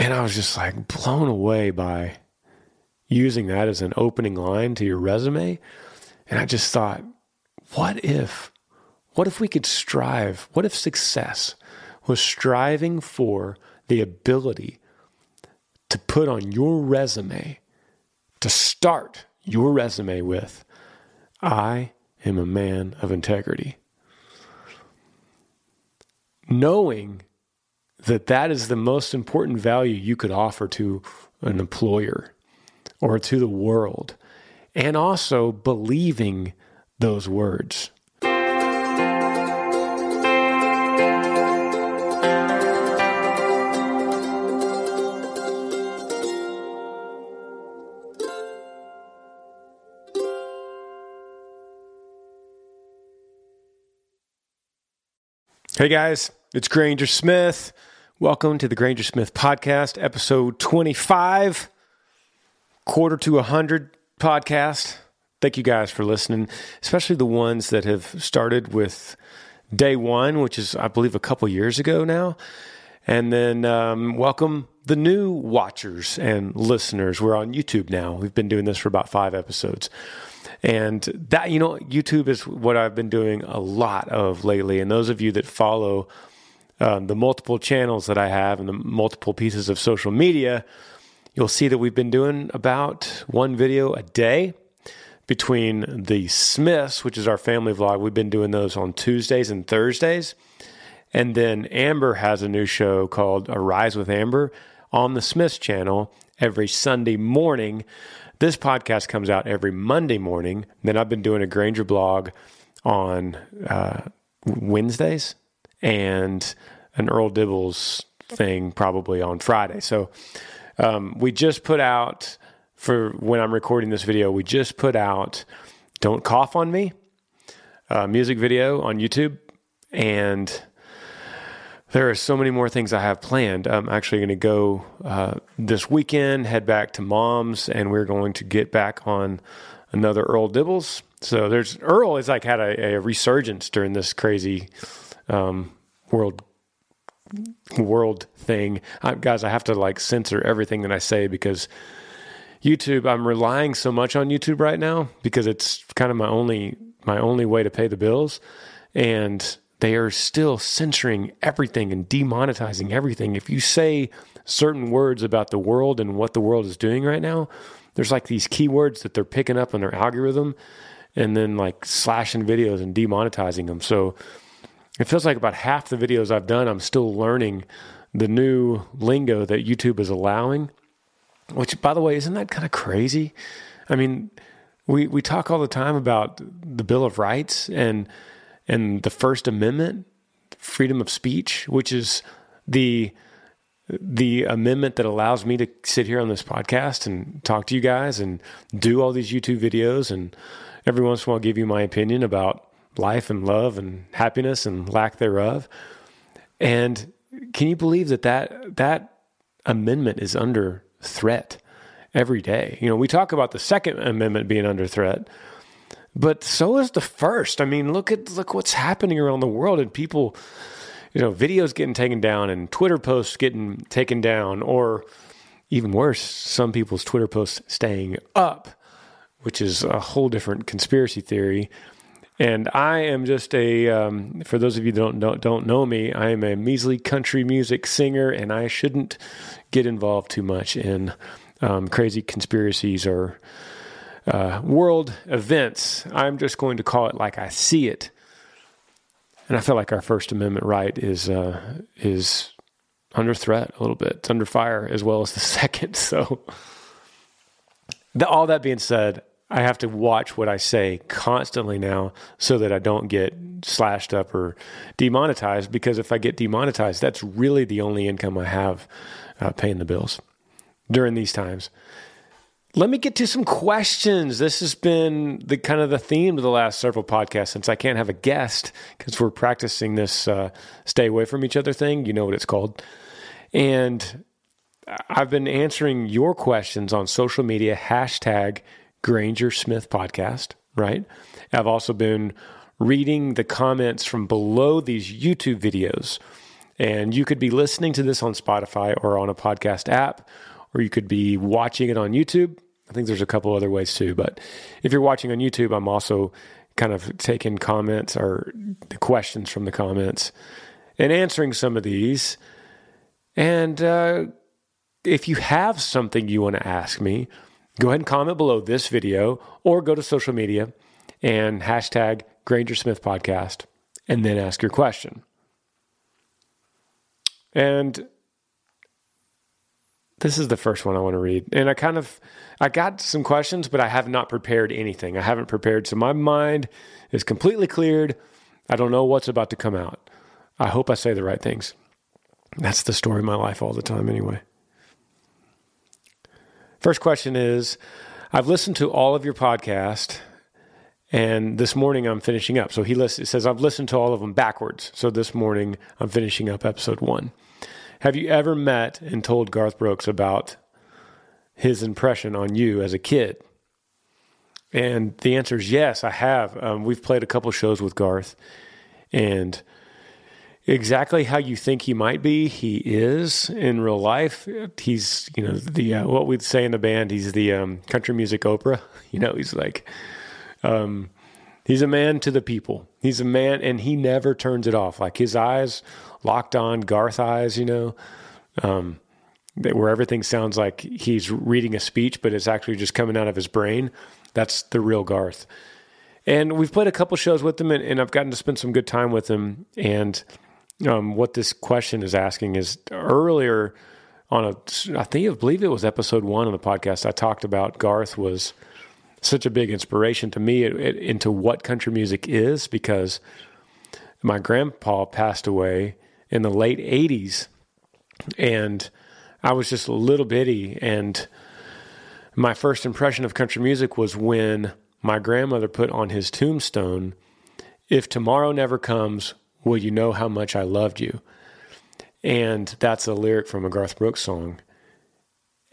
And I was just like blown away by using that as an opening line to your resume. And I just thought, what if, what if we could strive? What if success was striving for the ability to put on your resume, to start your resume with, I am a man of integrity. Knowing that that is the most important value you could offer to an employer or to the world, and also believing those words. Hey guys, it's Granger Smith. Welcome to the Granger Smith Podcast, episode 25, quarter to 100 podcast. Thank you guys for listening, especially the ones that have started with day one, which is, I believe, a couple years ago now. And then um, welcome the new watchers and listeners. We're on YouTube now. We've been doing this for about five episodes. And that, you know, YouTube is what I've been doing a lot of lately. And those of you that follow um, the multiple channels that I have and the multiple pieces of social media, you'll see that we've been doing about one video a day between the Smiths, which is our family vlog. We've been doing those on Tuesdays and Thursdays. And then Amber has a new show called Arise with Amber on the Smiths channel every Sunday morning. This podcast comes out every Monday morning. Then I've been doing a Granger blog on uh, Wednesdays and an Earl Dibbles thing probably on Friday. So um, we just put out for when I'm recording this video, we just put out "Don't Cough on Me" music video on YouTube, and there are so many more things I have planned. I'm actually going to go uh, this weekend, head back to mom's, and we're going to get back on another Earl Dibbles. So there's Earl has like had a, a resurgence during this crazy um, world world thing. I, guys, I have to like censor everything that I say because YouTube. I'm relying so much on YouTube right now because it's kind of my only my only way to pay the bills, and they are still censoring everything and demonetizing everything. If you say certain words about the world and what the world is doing right now, there's like these keywords that they're picking up in their algorithm and then like slashing videos and demonetizing them. So it feels like about half the videos I've done, I'm still learning the new lingo that YouTube is allowing. Which, by the way, isn't that kind of crazy? I mean, we we talk all the time about the Bill of Rights and and the First Amendment, freedom of speech, which is the the amendment that allows me to sit here on this podcast and talk to you guys and do all these YouTube videos and every once in a while give you my opinion about life and love and happiness and lack thereof. And can you believe that that, that amendment is under threat every day? You know, we talk about the Second Amendment being under threat, but so is the first. I mean, look at look what's happening around the world and people, you know, videos getting taken down and Twitter posts getting taken down, or even worse, some people's Twitter posts staying up, which is a whole different conspiracy theory. And I am just a, um, for those of you don't don't know me, I am a measly country music singer, and I shouldn't get involved too much in um, crazy conspiracies or uh, world events. I'm just going to call it like I see it. And I feel like our First Amendment right is uh, is under threat a little bit. It's under fire as well as the second. So, all that being said, I have to watch what I say constantly now so that I don't get slashed up or demonetized. Because if I get demonetized, that's really the only income I have uh, paying the bills during these times. Let me get to some questions. This has been the kind of the theme of the last several podcasts since I can't have a guest because we're practicing this uh, stay away from each other thing. You know what it's called. And I've been answering your questions on social media, hashtag Granger Smith podcast, right? I've also been reading the comments from below these YouTube videos And you could be listening to this on Spotify or on a podcast app, or you could be watching it on YouTube. I think there's a couple other ways too. But if you're watching on YouTube, I'm also kind of taking comments or the questions from the comments and answering some of these. And uh, if you have something you want to ask me, go ahead and comment below this video or go to social media and hashtag Granger Smith Podcast and then ask your question. And this is the first one I want to read. And I kind of I got some questions, but I have not prepared anything. I haven't prepared. So my mind is completely cleared. I don't know what's about to come out. I hope I say the right things. That's the story of my life all the time anyway. First question is I've listened to all of your podcast and this morning I'm finishing up. So he says, I've listened to all of them backwards. So this morning I'm finishing up episode one. Have you ever met and told Garth Brooks about his impression on you as a kid? And the answer is yes, I have. Um, we've played a couple shows with Garth, and exactly how you think he might be, he is in real life. He's, you know, the uh, what we'd say in the band. He's the um, country music Oprah. You know, he's like, um, he's a man to the people. He's a man, and he never turns it off. Like his eyes locked on Garth eyes. You know. Um, where everything sounds like he's reading a speech, but it's actually just coming out of his brain. That's the real Garth. And we've played a couple shows with him, and, and I've gotten to spend some good time with him. And um, what this question is asking is earlier on a, I think I believe it was episode one of the podcast. I talked about Garth was such a big inspiration to me it, it, into what country music is because my grandpa passed away in the late '80s, and I was just a little bitty. And my first impression of country music was when my grandmother put on his tombstone, "If tomorrow never comes, Will you know how much I loved you? And that's a lyric from a Garth Brooks song.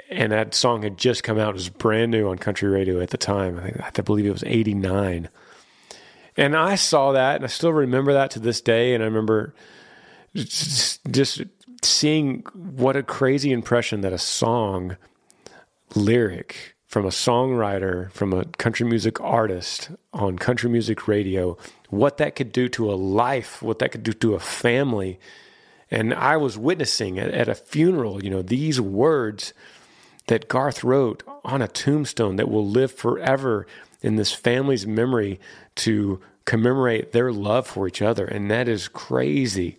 And that song had just come out. It was brand new on country radio at the time. I, think, I believe it was 89. And I saw that and I still remember that to this day. And I remember just, just seeing what a crazy impression that a song lyric from a songwriter, from a country music artist on country music radio, what that could do to a life, what that could do to a family. And I was witnessing at, at a funeral, you know, these words that Garth wrote on a tombstone that will live forever in this family's memory to commemorate their love for each other. And that is crazy.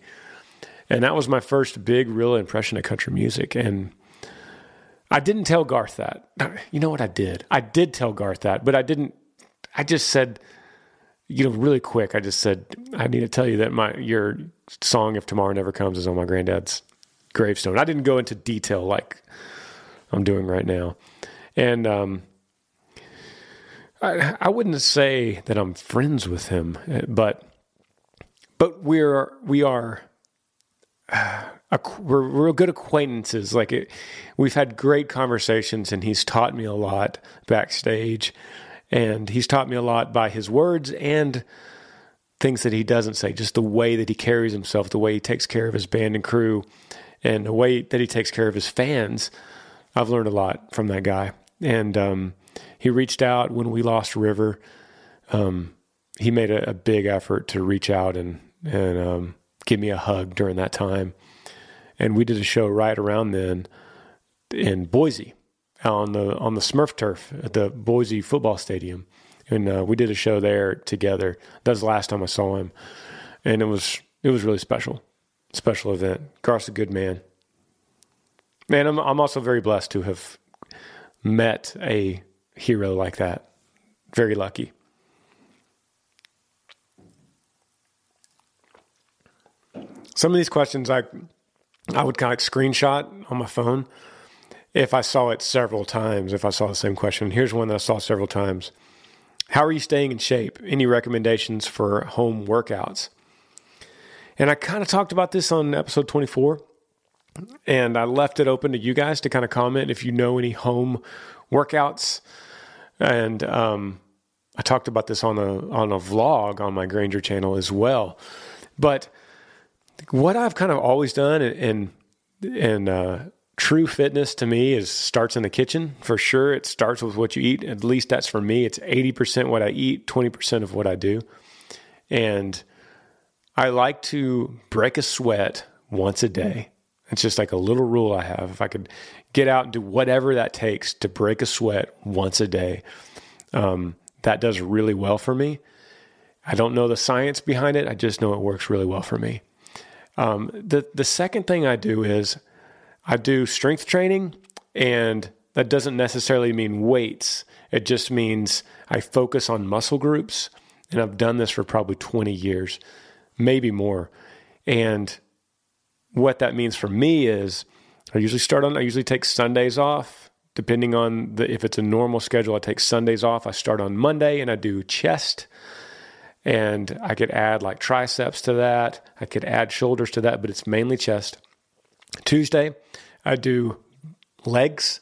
And that was my first big, real impression of country music. And I didn't tell Garth that. You know what I did? I did tell Garth that, but I didn't. I just said, you know, really quick. I just said, I need to tell you that my your song "If Tomorrow Never Comes" is on my granddad's gravestone. I didn't go into detail like I'm doing right now, and um, I, I wouldn't say that I'm friends with him, but but we're we are. Uh, we're real good acquaintances. Like it, we've had great conversations, and he's taught me a lot backstage, and he's taught me a lot by his words and things that he doesn't say. Just the way that he carries himself, the way he takes care of his band and crew, and the way that he takes care of his fans. I've learned a lot from that guy, and um, he reached out when we lost River. Um, he made a, a, big effort to reach out and and um, give me a hug during that time and we did a show right around then in Boise on the on the Smurf turf at the Boise football stadium, and uh, we did a show there together. That was the last time I saw him, and it was it was really special, special event. Garth's a good man. Man, I'm I'm also very blessed to have met a hero like that. Very lucky. Some of these questions I I would kind of screenshot on my phone if I saw it several times, if I saw the same question. Here's one that I saw several times. How are you staying in shape? Any recommendations for home workouts? And I kind of talked about this on episode 24, and I left it open to you guys to kind of comment if you know any home workouts. And um, I talked about this on a on a vlog on my Granger channel as well. But what I've kind of always done, and and uh, true fitness to me is starts in the kitchen for sure. It starts with what you eat. At least that's for me. It's eighty percent what I eat, twenty percent of what I do, and I like to break a sweat once a day. It's just like a little rule I have. If I could get out and do whatever that takes to break a sweat once a day, um, that does really well for me. I don't know the science behind it. I just know it works really well for me. Um, the the second thing I do is I do strength training, and that doesn't necessarily mean weights. It just means I focus on muscle groups, and I've done this for probably 20 years, maybe more. And what that means for me is I usually start on I usually take Sundays off depending on the if it's a normal schedule I take Sundays off I start on Monday and I do chest and I could add like triceps to that I could add shoulders to that but it's mainly chest Tuesday I do legs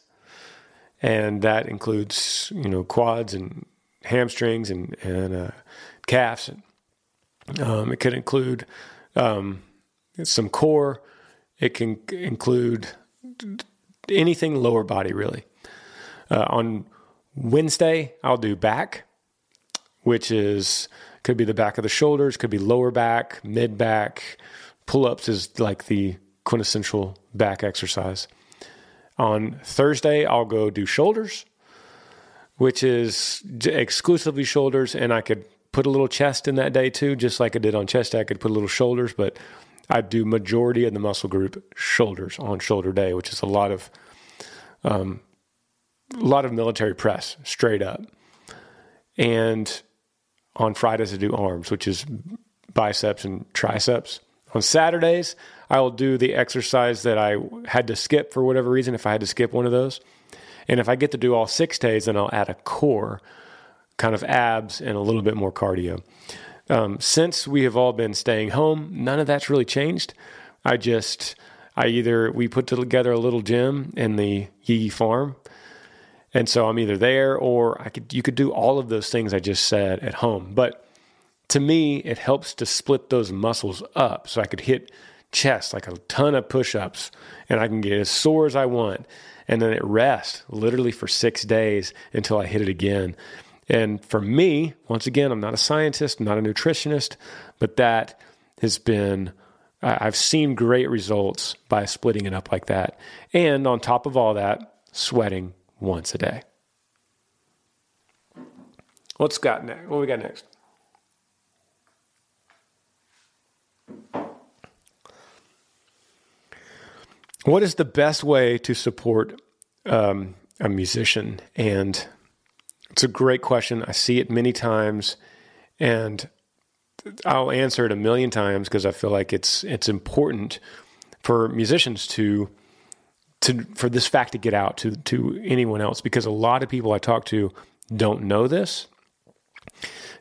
and that includes you know quads and hamstrings and and uh, calves um, it could include um, some core. It can include anything lower body, really. Uh, on Wednesday, I'll do back, which is could be the back of the shoulders, could be lower back, mid back. Pull ups is like the quintessential back exercise. On Thursday, I'll go do shoulders, which is exclusively shoulders, and I could put a little chest in that day too, just like I did on chest. I could put a little shoulders, but I do majority of the muscle group shoulders on shoulder day, which is a lot of um, a lot of military press straight up. And on Fridays I do arms, which is biceps and triceps. On Saturdays, I will do the exercise that I had to skip for whatever reason if I had to skip one of those. And if I get to do all six days, then I'll add a core, kind of abs, and a little bit more cardio. Um, since we have all been staying home, none of that's really changed. I just, I either, we put together a little gym in the Yee farm. And so I'm either there or I could, you could do all of those things I just said at home. But to me, it helps to split those muscles up so I could hit chest like a ton of push ups and I can get as sore as I want. And then it rests literally for six days until I hit it again. And for me, once again, I'm not a scientist, not a nutritionist, but that has been, I've seen great results by splitting it up like that. And on top of all that, sweating once a day. What's got next? What we got next? What is the best way to support um, a musician? And it's a great question. I see it many times, and I'll answer it a million times because I feel like it's it's important for musicians to to for this fact to get out to to anyone else because a lot of people I talk to don't know this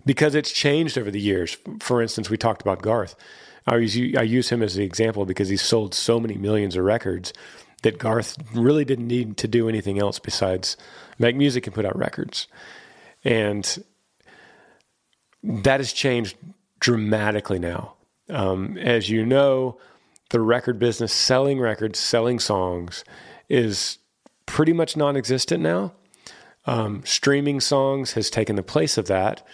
because it's changed over the years. For instance, we talked about Garth. I use I use him as an example because he sold so many millions of records that Garth really didn't need to do anything else besides make music and put out records. And that has changed dramatically now. Um, as you know, the record business, selling records, selling songs, is pretty much non existent now. Um, streaming songs has taken the place of that.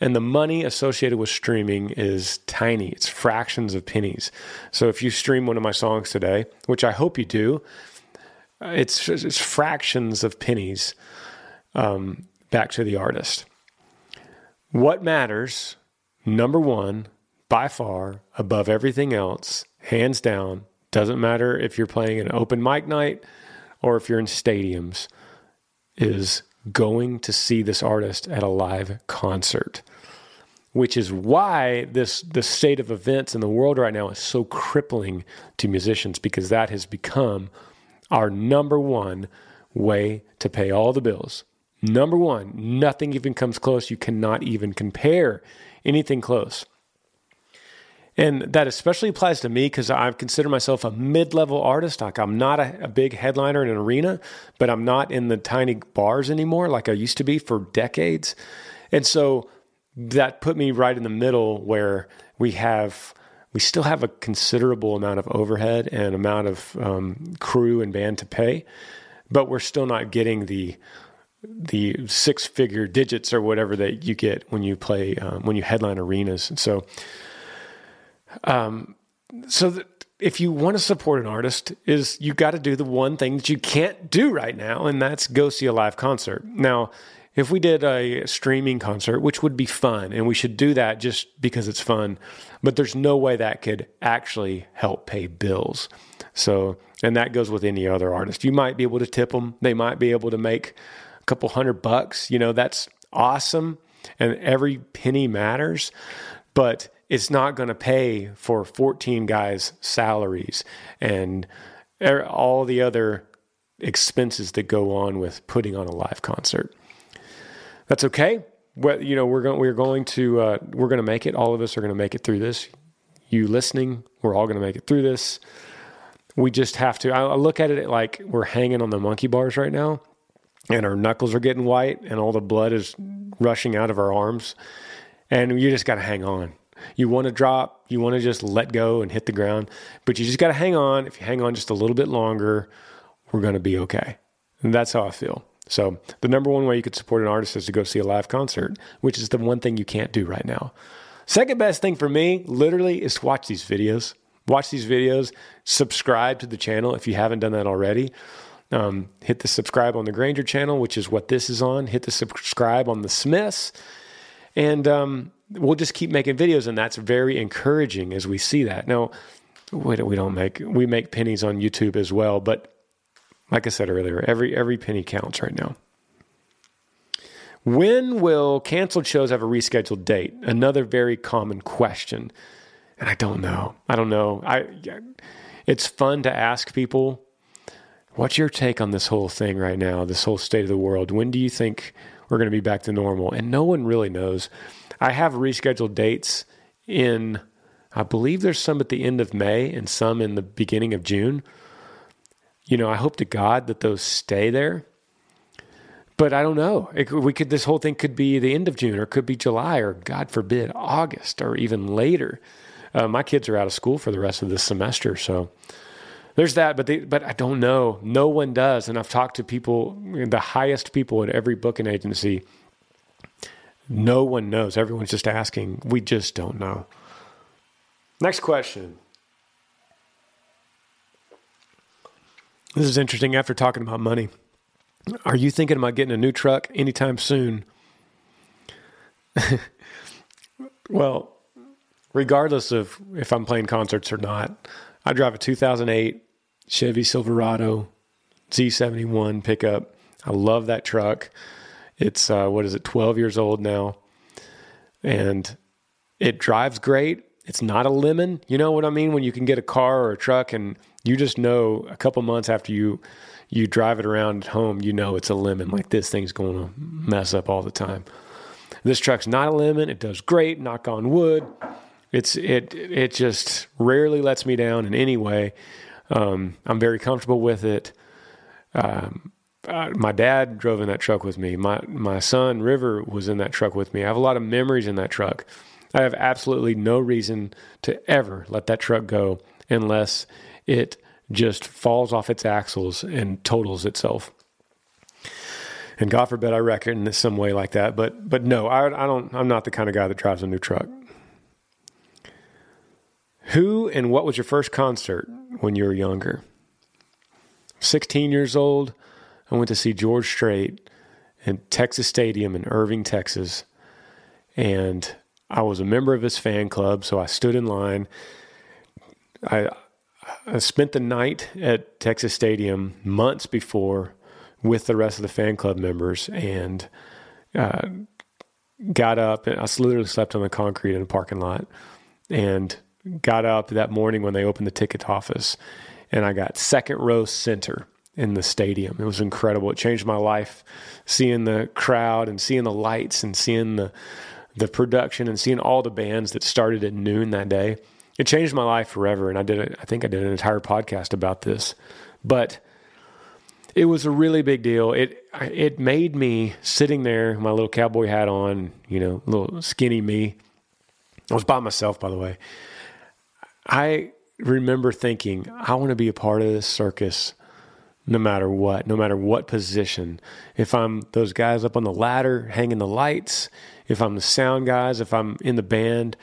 And the money associated with streaming is tiny. It's fractions of pennies. So if you stream one of my songs today, which I hope you do, it's, it's fractions of pennies um, back to the artist. What matters, number one, by far, above everything else, hands down, doesn't matter if you're playing an open mic night or if you're in stadiums, is going to see this artist at a live concert. Which is why this the state of events in the world right now is so crippling to musicians because that has become our number one way to pay all the bills. Number one, nothing even comes close. You cannot even compare anything close. And that especially applies to me because I consider myself a mid level artist. Like I'm not a, a, big headliner in an arena, but I'm not in the tiny bars anymore like I used to be for decades. And so that put me right in the middle where we have we still have a considerable amount of overhead and amount of um, crew and band to pay, but we're still not getting the the six figure digits or whatever that you get when you play um, when you headline arenas. And so, um, so if you want to support an artist, is you got to do the one thing that you can't do right now, and that's go see a live concert. Now, if we did a streaming concert, which would be fun, and we should do that just because it's fun, but there's no way that could actually help pay bills. So, and that goes with any other artist. You might be able to tip them, they might be able to make a couple hundred bucks. You know, that's awesome, and every penny matters, but it's not going to pay for 14 guys' salaries and all the other expenses that go on with putting on a live concert. That's okay. Well, you know, we're going we're going to uh, we're going to make it. All of us are going to make it through this. You listening, we're all going to make it through this. We just have to. I look at it like we're hanging on the monkey bars right now, and our knuckles are getting white, and all the blood is rushing out of our arms, and you just got to hang on. You want to drop, you want to just let go and hit the ground, but you just got to hang on. If you hang on just a little bit longer, we're going to be okay. And that's how I feel. So, the number one way you could support an artist is to go see a live concert, which is the one thing you can't do right now. Second best thing for me, literally, is to watch these videos. Watch these videos, subscribe to the channel if you haven't done that already. Um, hit the subscribe on the Granger channel, which is what this is on. Hit the subscribe on the Smiths. And um, we'll just keep making videos. And that's very encouraging as we see that. Now, we don't make, we make pennies on YouTube as well, but like I said earlier, every every penny counts right now. When will canceled shows have a rescheduled date? Another very common question. And I don't know. I don't know. I it's fun to ask people what's your take on this whole thing right now, this whole state of the world? When do you think we're going to be back to normal? And no one really knows. I have rescheduled dates in I believe there's some at the end of May and some in the beginning of June you know, I hope to God that those stay there. But I don't know. It, we could. This whole thing could be the end of June, or could be July, or God forbid, August, or even later. Uh, my kids are out of school for the rest of this semester, so there's that. But they, but I don't know. No one does, and I've talked to people, the highest people at every booking agency. No one knows. Everyone's just asking. We just don't know. Next question. This is interesting after talking about money. Are you thinking about getting a new truck anytime soon? well, regardless of if I'm playing concerts or not, I drive a 2008 Chevy Silverado Z71 pickup. I love that truck. It's, uh, what is it, 12 years old now. And it drives great. It's not a lemon. You know what I mean? When you can get a car or a truck and you just know a couple months after you you drive it around at home, you know it's a lemon. Like this thing's going to mess up all the time. This truck's not a lemon. It does great. Knock on wood. It's it it just rarely lets me down in any way. Um, I'm very comfortable with it. Um, uh, my dad drove in that truck with me. My my son River was in that truck with me. I have a lot of memories in that truck. I have absolutely no reason to ever let that truck go unless it just falls off its axles and totals itself. And God forbid I wreck it in some way like that. But but no, I, I don't. I'm not the kind of guy that drives a new truck. Who and what was your first concert when you were younger? 16 years old. I went to see George Strait in Texas Stadium in Irving, Texas. And I was a member of his fan club, so I stood in line. I I spent the night at Texas Stadium months before with the rest of the fan club members and uh, got up and I literally slept on the concrete in a parking lot and got up that morning when they opened the ticket office and I got second row center in the stadium. It was incredible. It changed my life seeing the crowd and seeing the lights and seeing the the production and seeing all the bands that started at noon that day it changed my life forever. And I did. I think I did an entire podcast about this, but it was a really big deal. It, it made me sitting there, my little cowboy hat on, you know, little skinny me. I was by myself, by the way. I remember thinking, I want to be a part of this circus no matter what, no matter what position. If I'm those guys up on the ladder hanging the lights, if I'm the sound guys, if I'm in the band,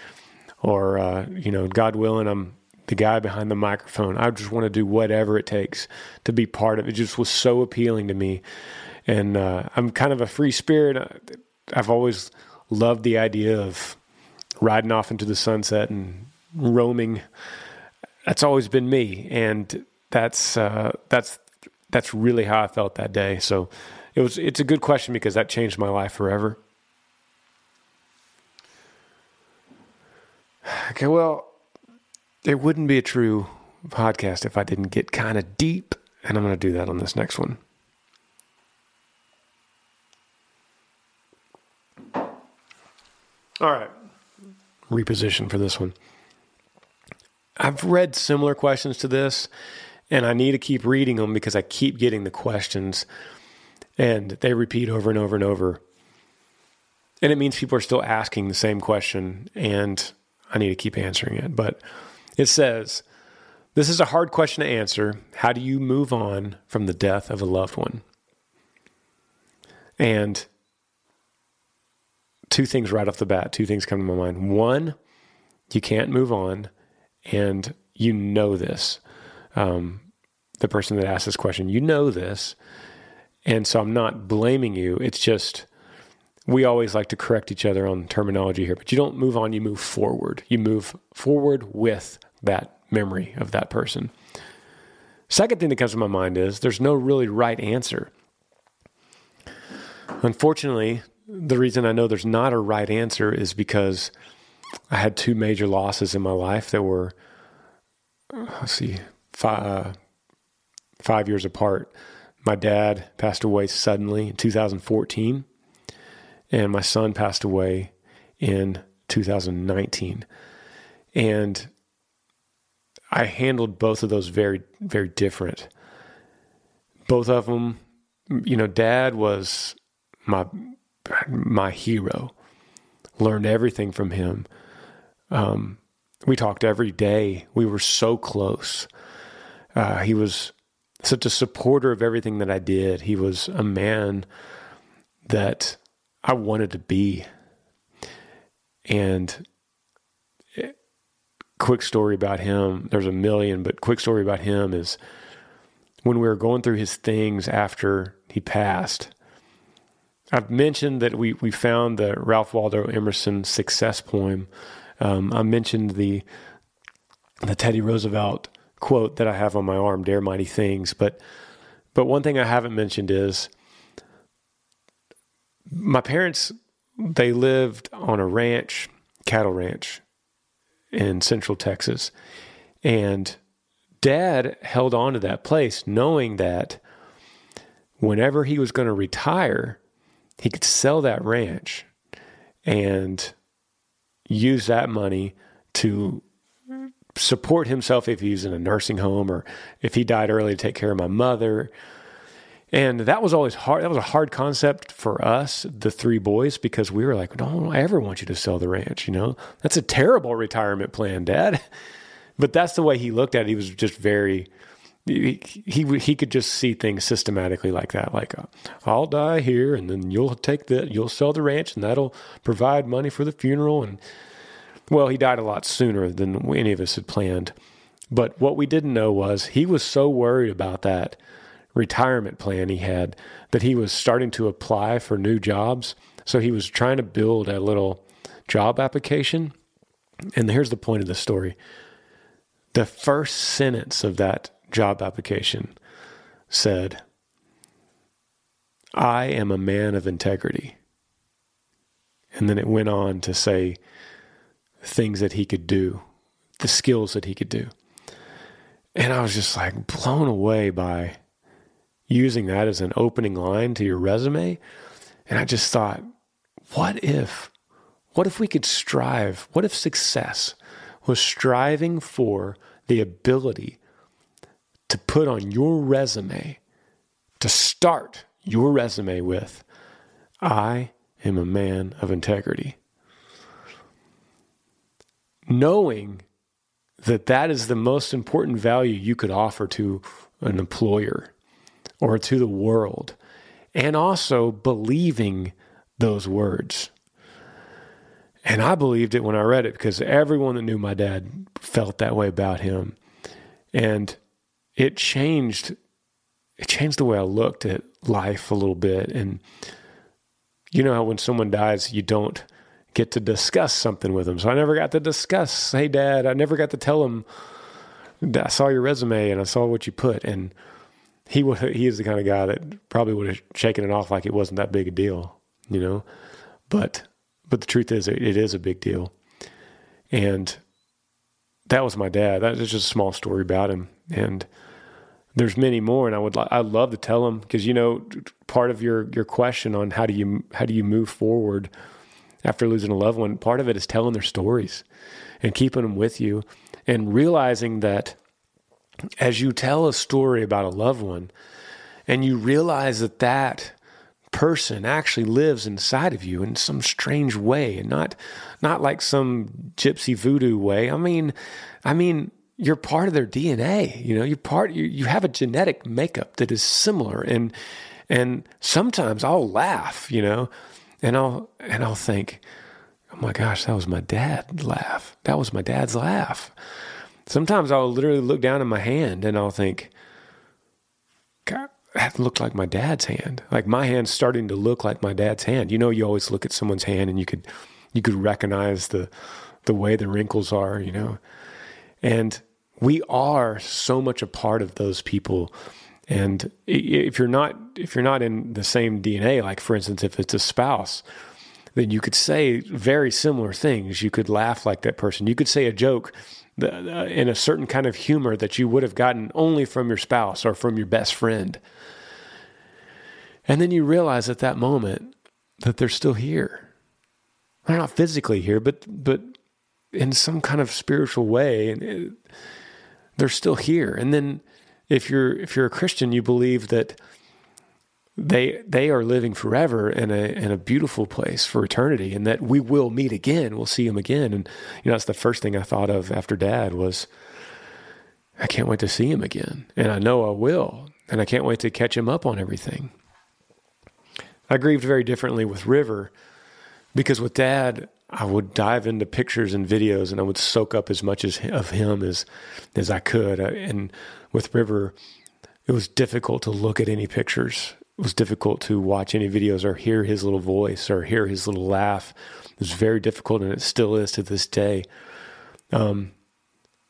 or, uh, you know, God willing, I'm the guy behind the microphone. I just want to do whatever it takes to be part of it. It just was so appealing to me. And uh, I'm kind of a free spirit. I've always loved the idea of riding off into the sunset and roaming. That's always been me, and that's uh, that's that's really how I felt that day. So it was it's a good question because that changed my life forever. Okay, well, it wouldn't be a true podcast if I didn't get kind of deep, and I'm going to do that on this next one. All right. Reposition for this one. I've read similar questions to this, and I need to keep reading them because I keep getting the questions and they repeat over and over and over. And it means people are still asking the same question, and I need to keep answering it. But it says, This is a hard question to answer. How do you move on from the death of a loved one? And two things right off the bat. Two things come to my mind. One, you can't move on, and you know this. Um, the person that asked this question, you know this, and so I'm not blaming you. It's just we always like to correct each other on terminology here, but you don't move on, you move forward. You move forward with that memory of that person. Second thing that comes to my mind is there's no really right answer. Unfortunately, the reason I know there's not a right answer is because I had two major losses in my life that were, let's see, five, uh, five years apart. My dad passed away suddenly in 2014, and my son passed away in 2019. And I handled both of those very, very different. Both of them, you know, dad was my my hero. Learned everything from him. Um, we talked every day. We were so close. Uh, he was such a supporter of everything that I did. He was a man that I wanted to be. And eh, quick story about him, there's a million, but quick story about him is when we were going through his things after he passed, I've mentioned that we, we found the Ralph Waldo Emerson success poem. Um, I mentioned the the Teddy Roosevelt quote that I have on my arm, "Dare mighty things." But but one thing I haven't mentioned is my parents. They lived on a ranch, cattle ranch, in Central Texas, and Dad held on to that place, knowing that whenever he was going to retire he could sell that ranch and use that money to support himself if he's in a nursing home or if he died early to take care of my mother. And that was always hard. That was a hard concept for us, the three boys, because we were like, don't I ever want you to sell the ranch. You know, that's a terrible retirement plan, Dad. But that's the way he looked at it. He was just very he, he he could just see things systematically like that like uh, i'll die here and then you'll take the you'll sell the ranch and that'll provide money for the funeral. And well he died a lot sooner than any of us had planned. But what we didn't know was he was so worried about that retirement plan he had that he was starting to apply for new jobs. So he was trying to build a little job application. And here's the point of the story. The first sentence of that job application said, I am a man of integrity. And then it went on to say things that he could do, the skills that he could do. And I was just like blown away by using that as an opening line to your resume. And I just thought, what if, what if we could strive? What if success was striving for the ability to put on your resume, to start your resume with, I am a man of integrity. Knowing that that is the most important value you could offer to an employer or to the world and also believing those words and I believed it when I read it because everyone that knew my dad felt that way about him. And it changed it changed the way I looked at life a little bit. And you know how when someone dies, you don't get to discuss something with them. So I never got to discuss, hey dad, I never got to tell him I saw your resume and I saw what you put. And he would he is the kind of guy that probably would have shaken it off like it wasn't that big a deal, you know. But but the truth is, it is a big deal. And that was my dad. That was just a small story about him. And there's many more, and I would I'd love to tell them because you know part of your your question on how do you how do you move forward after losing a loved one. Part of it is telling their stories and keeping them with you, and realizing that as you tell a story about a loved one, and you realize that that person actually lives inside of you in some strange way and not not like some gypsy voodoo way. I mean, I mean, you're part of their DNA, you know, you're part you, you have a genetic makeup that is similar and and sometimes I'll laugh, you know, and I'll and I'll think, "Oh my gosh, that was my dad laugh. That was my dad's laugh." Sometimes I'll literally look down at my hand and I'll think, God, that looked like my dad's hand. Like my hand's starting to look like my dad's hand. You know, you always look at someone's hand and you could you could recognize the the way the wrinkles are, you know. And we are so much a part of those people. And if you're not if you're not in the same DNA, like for instance, if it's a spouse, then you could say very similar things. You could laugh like that person. You could say a joke in a certain kind of humor that you would have gotten only from your spouse or from your best friend. And then you realize at that moment that they're still here. They're not physically here, but but in some kind of spiritual way, and it, they're still here. And then if you're if you're a Christian, you believe that they they are living forever in a in a beautiful place for eternity, and that we will meet again. We'll see them again. And you know, that's the first thing I thought of after Dad was, I can't wait to see him again, and I know I will, and I can't wait to catch him up on everything. I grieved very differently with River because with Dad, I would dive into pictures and videos, and I would soak up as much as of him as as I could. And with River, it was difficult to look at any pictures it was difficult to watch any videos or hear his little voice or hear his little laugh. It was very difficult, and it still is to this day. Um,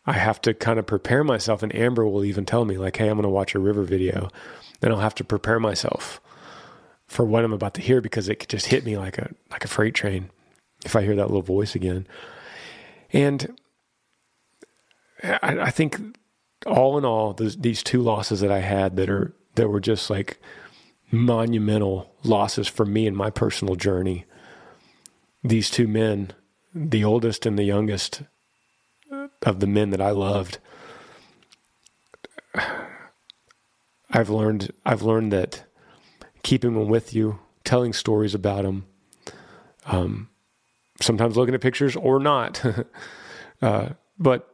I have to kind of prepare myself, and Amber will even tell me, like, hey, I'm going to watch a River video. and I'll have to prepare myself for what I'm about to hear because it could just hit me like a like a freight train if I hear that little voice again. And I, I think all in all, these two losses that I had that are that were just like monumental losses for me in my personal journey. These two men, the oldest and the youngest of the men that I loved, I've learned I've learned that keeping them with you, telling stories about them, um, sometimes looking at pictures or not, uh, but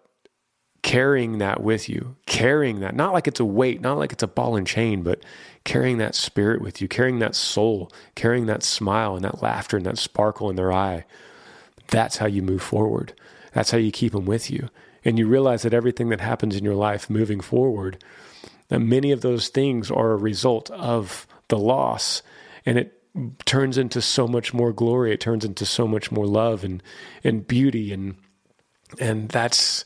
carrying that with you, carrying that, not like it's a weight, not like it's a ball and chain, but carrying that spirit with you, carrying that soul, carrying that smile and that laughter and that sparkle in their eye. That's how you move forward. That's how you keep them with you. And you realize that everything that happens in your life moving forward, that many of those things are a result of the loss. And it turns into so much more glory. It turns into so much more love and, and beauty. And, and that's,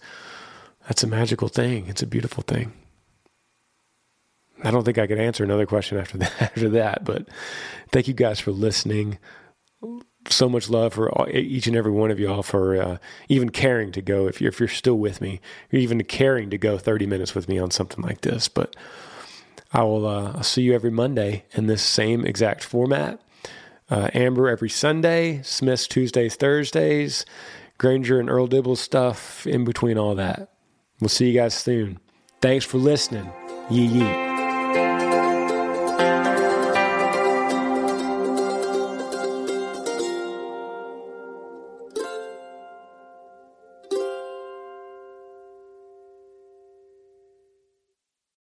that's a magical thing. It's a beautiful thing. I don't think I could answer another question after that, after that, but thank you guys for listening. So much love for all, each and every one of y'all for uh, even caring to go. If you're, if you're still with me, you're even caring to go 30 minutes with me on something like this. But I will uh, I'll see you every Monday in this same exact format. Uh, Amber every Sunday, Smith's Tuesdays, Thursdays, Granger and Earl Dibble stuff in between all that. We'll see you guys soon. Thanks for listening. Yee yee.